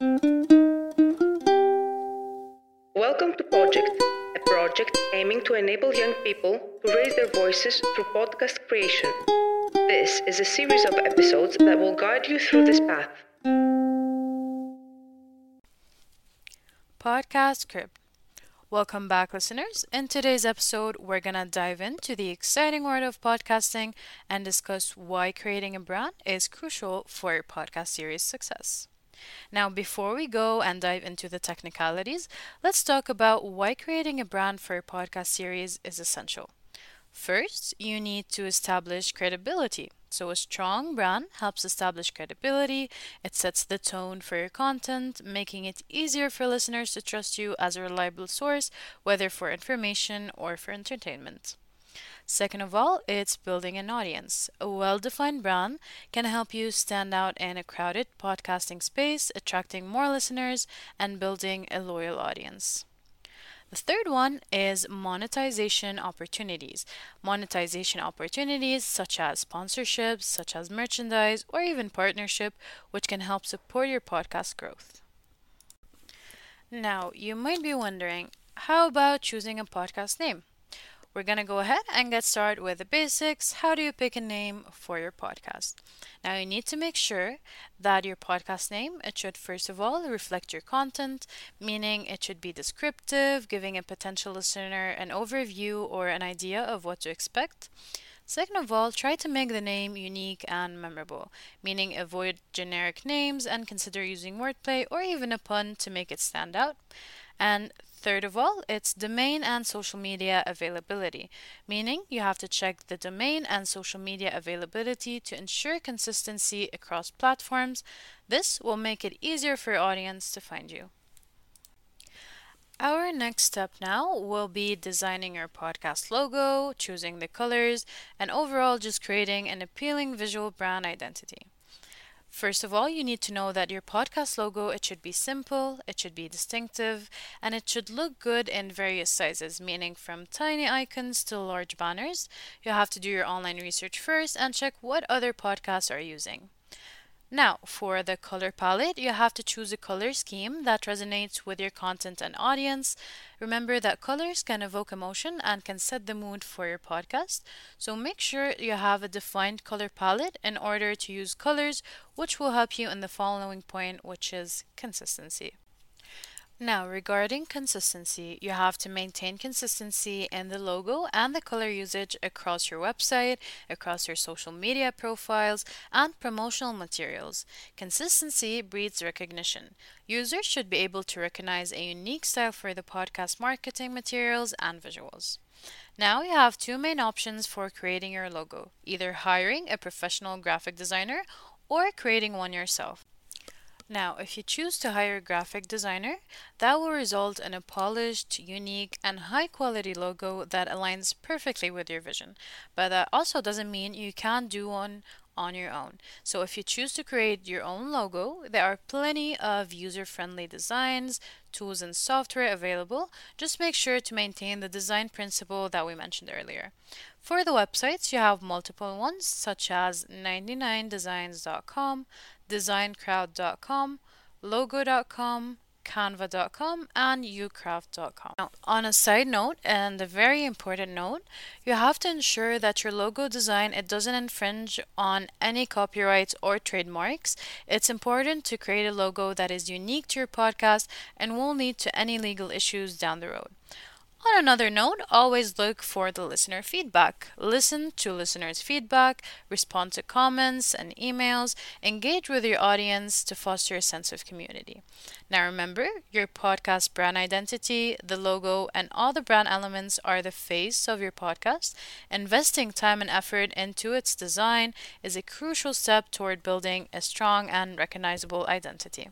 Welcome to Project, a project aiming to enable young people to raise their voices through podcast creation. This is a series of episodes that will guide you through this path. Podcast Script. Welcome back, listeners. In today's episode, we're going to dive into the exciting world of podcasting and discuss why creating a brand is crucial for your podcast series success. Now, before we go and dive into the technicalities, let's talk about why creating a brand for a podcast series is essential. First, you need to establish credibility. So, a strong brand helps establish credibility. It sets the tone for your content, making it easier for listeners to trust you as a reliable source, whether for information or for entertainment. Second of all, it's building an audience. A well defined brand can help you stand out in a crowded podcasting space, attracting more listeners and building a loyal audience. The third one is monetization opportunities. Monetization opportunities such as sponsorships, such as merchandise, or even partnership, which can help support your podcast growth. Now, you might be wondering how about choosing a podcast name? We're going to go ahead and get started with the basics. How do you pick a name for your podcast? Now you need to make sure that your podcast name it should first of all reflect your content, meaning it should be descriptive, giving a potential listener an overview or an idea of what to expect. Second of all, try to make the name unique and memorable, meaning avoid generic names and consider using wordplay or even a pun to make it stand out. And Third of all, it's domain and social media availability, meaning you have to check the domain and social media availability to ensure consistency across platforms. This will make it easier for your audience to find you. Our next step now will be designing our podcast logo, choosing the colors, and overall just creating an appealing visual brand identity. First of all, you need to know that your podcast logo, it should be simple, it should be distinctive, and it should look good in various sizes, meaning from tiny icons to large banners. You have to do your online research first and check what other podcasts are using. Now, for the color palette, you have to choose a color scheme that resonates with your content and audience. Remember that colors can evoke emotion and can set the mood for your podcast. So make sure you have a defined color palette in order to use colors, which will help you in the following point, which is consistency. Now, regarding consistency, you have to maintain consistency in the logo and the color usage across your website, across your social media profiles, and promotional materials. Consistency breeds recognition. Users should be able to recognize a unique style for the podcast marketing materials and visuals. Now you have two main options for creating your logo either hiring a professional graphic designer or creating one yourself. Now, if you choose to hire a graphic designer, that will result in a polished, unique, and high quality logo that aligns perfectly with your vision. But that also doesn't mean you can't do one on your own. So if you choose to create your own logo, there are plenty of user-friendly designs, tools and software available. Just make sure to maintain the design principle that we mentioned earlier. For the websites, you have multiple ones such as 99designs.com, designcrowd.com, logo.com, canva.com and ucraft.com. Now, on a side note and a very important note, you have to ensure that your logo design it doesn't infringe on any copyrights or trademarks. It's important to create a logo that is unique to your podcast and won't lead to any legal issues down the road. On another note, always look for the listener feedback. Listen to listeners' feedback, respond to comments and emails, engage with your audience to foster a sense of community. Now remember, your podcast brand identity, the logo, and all the brand elements are the face of your podcast. Investing time and effort into its design is a crucial step toward building a strong and recognizable identity.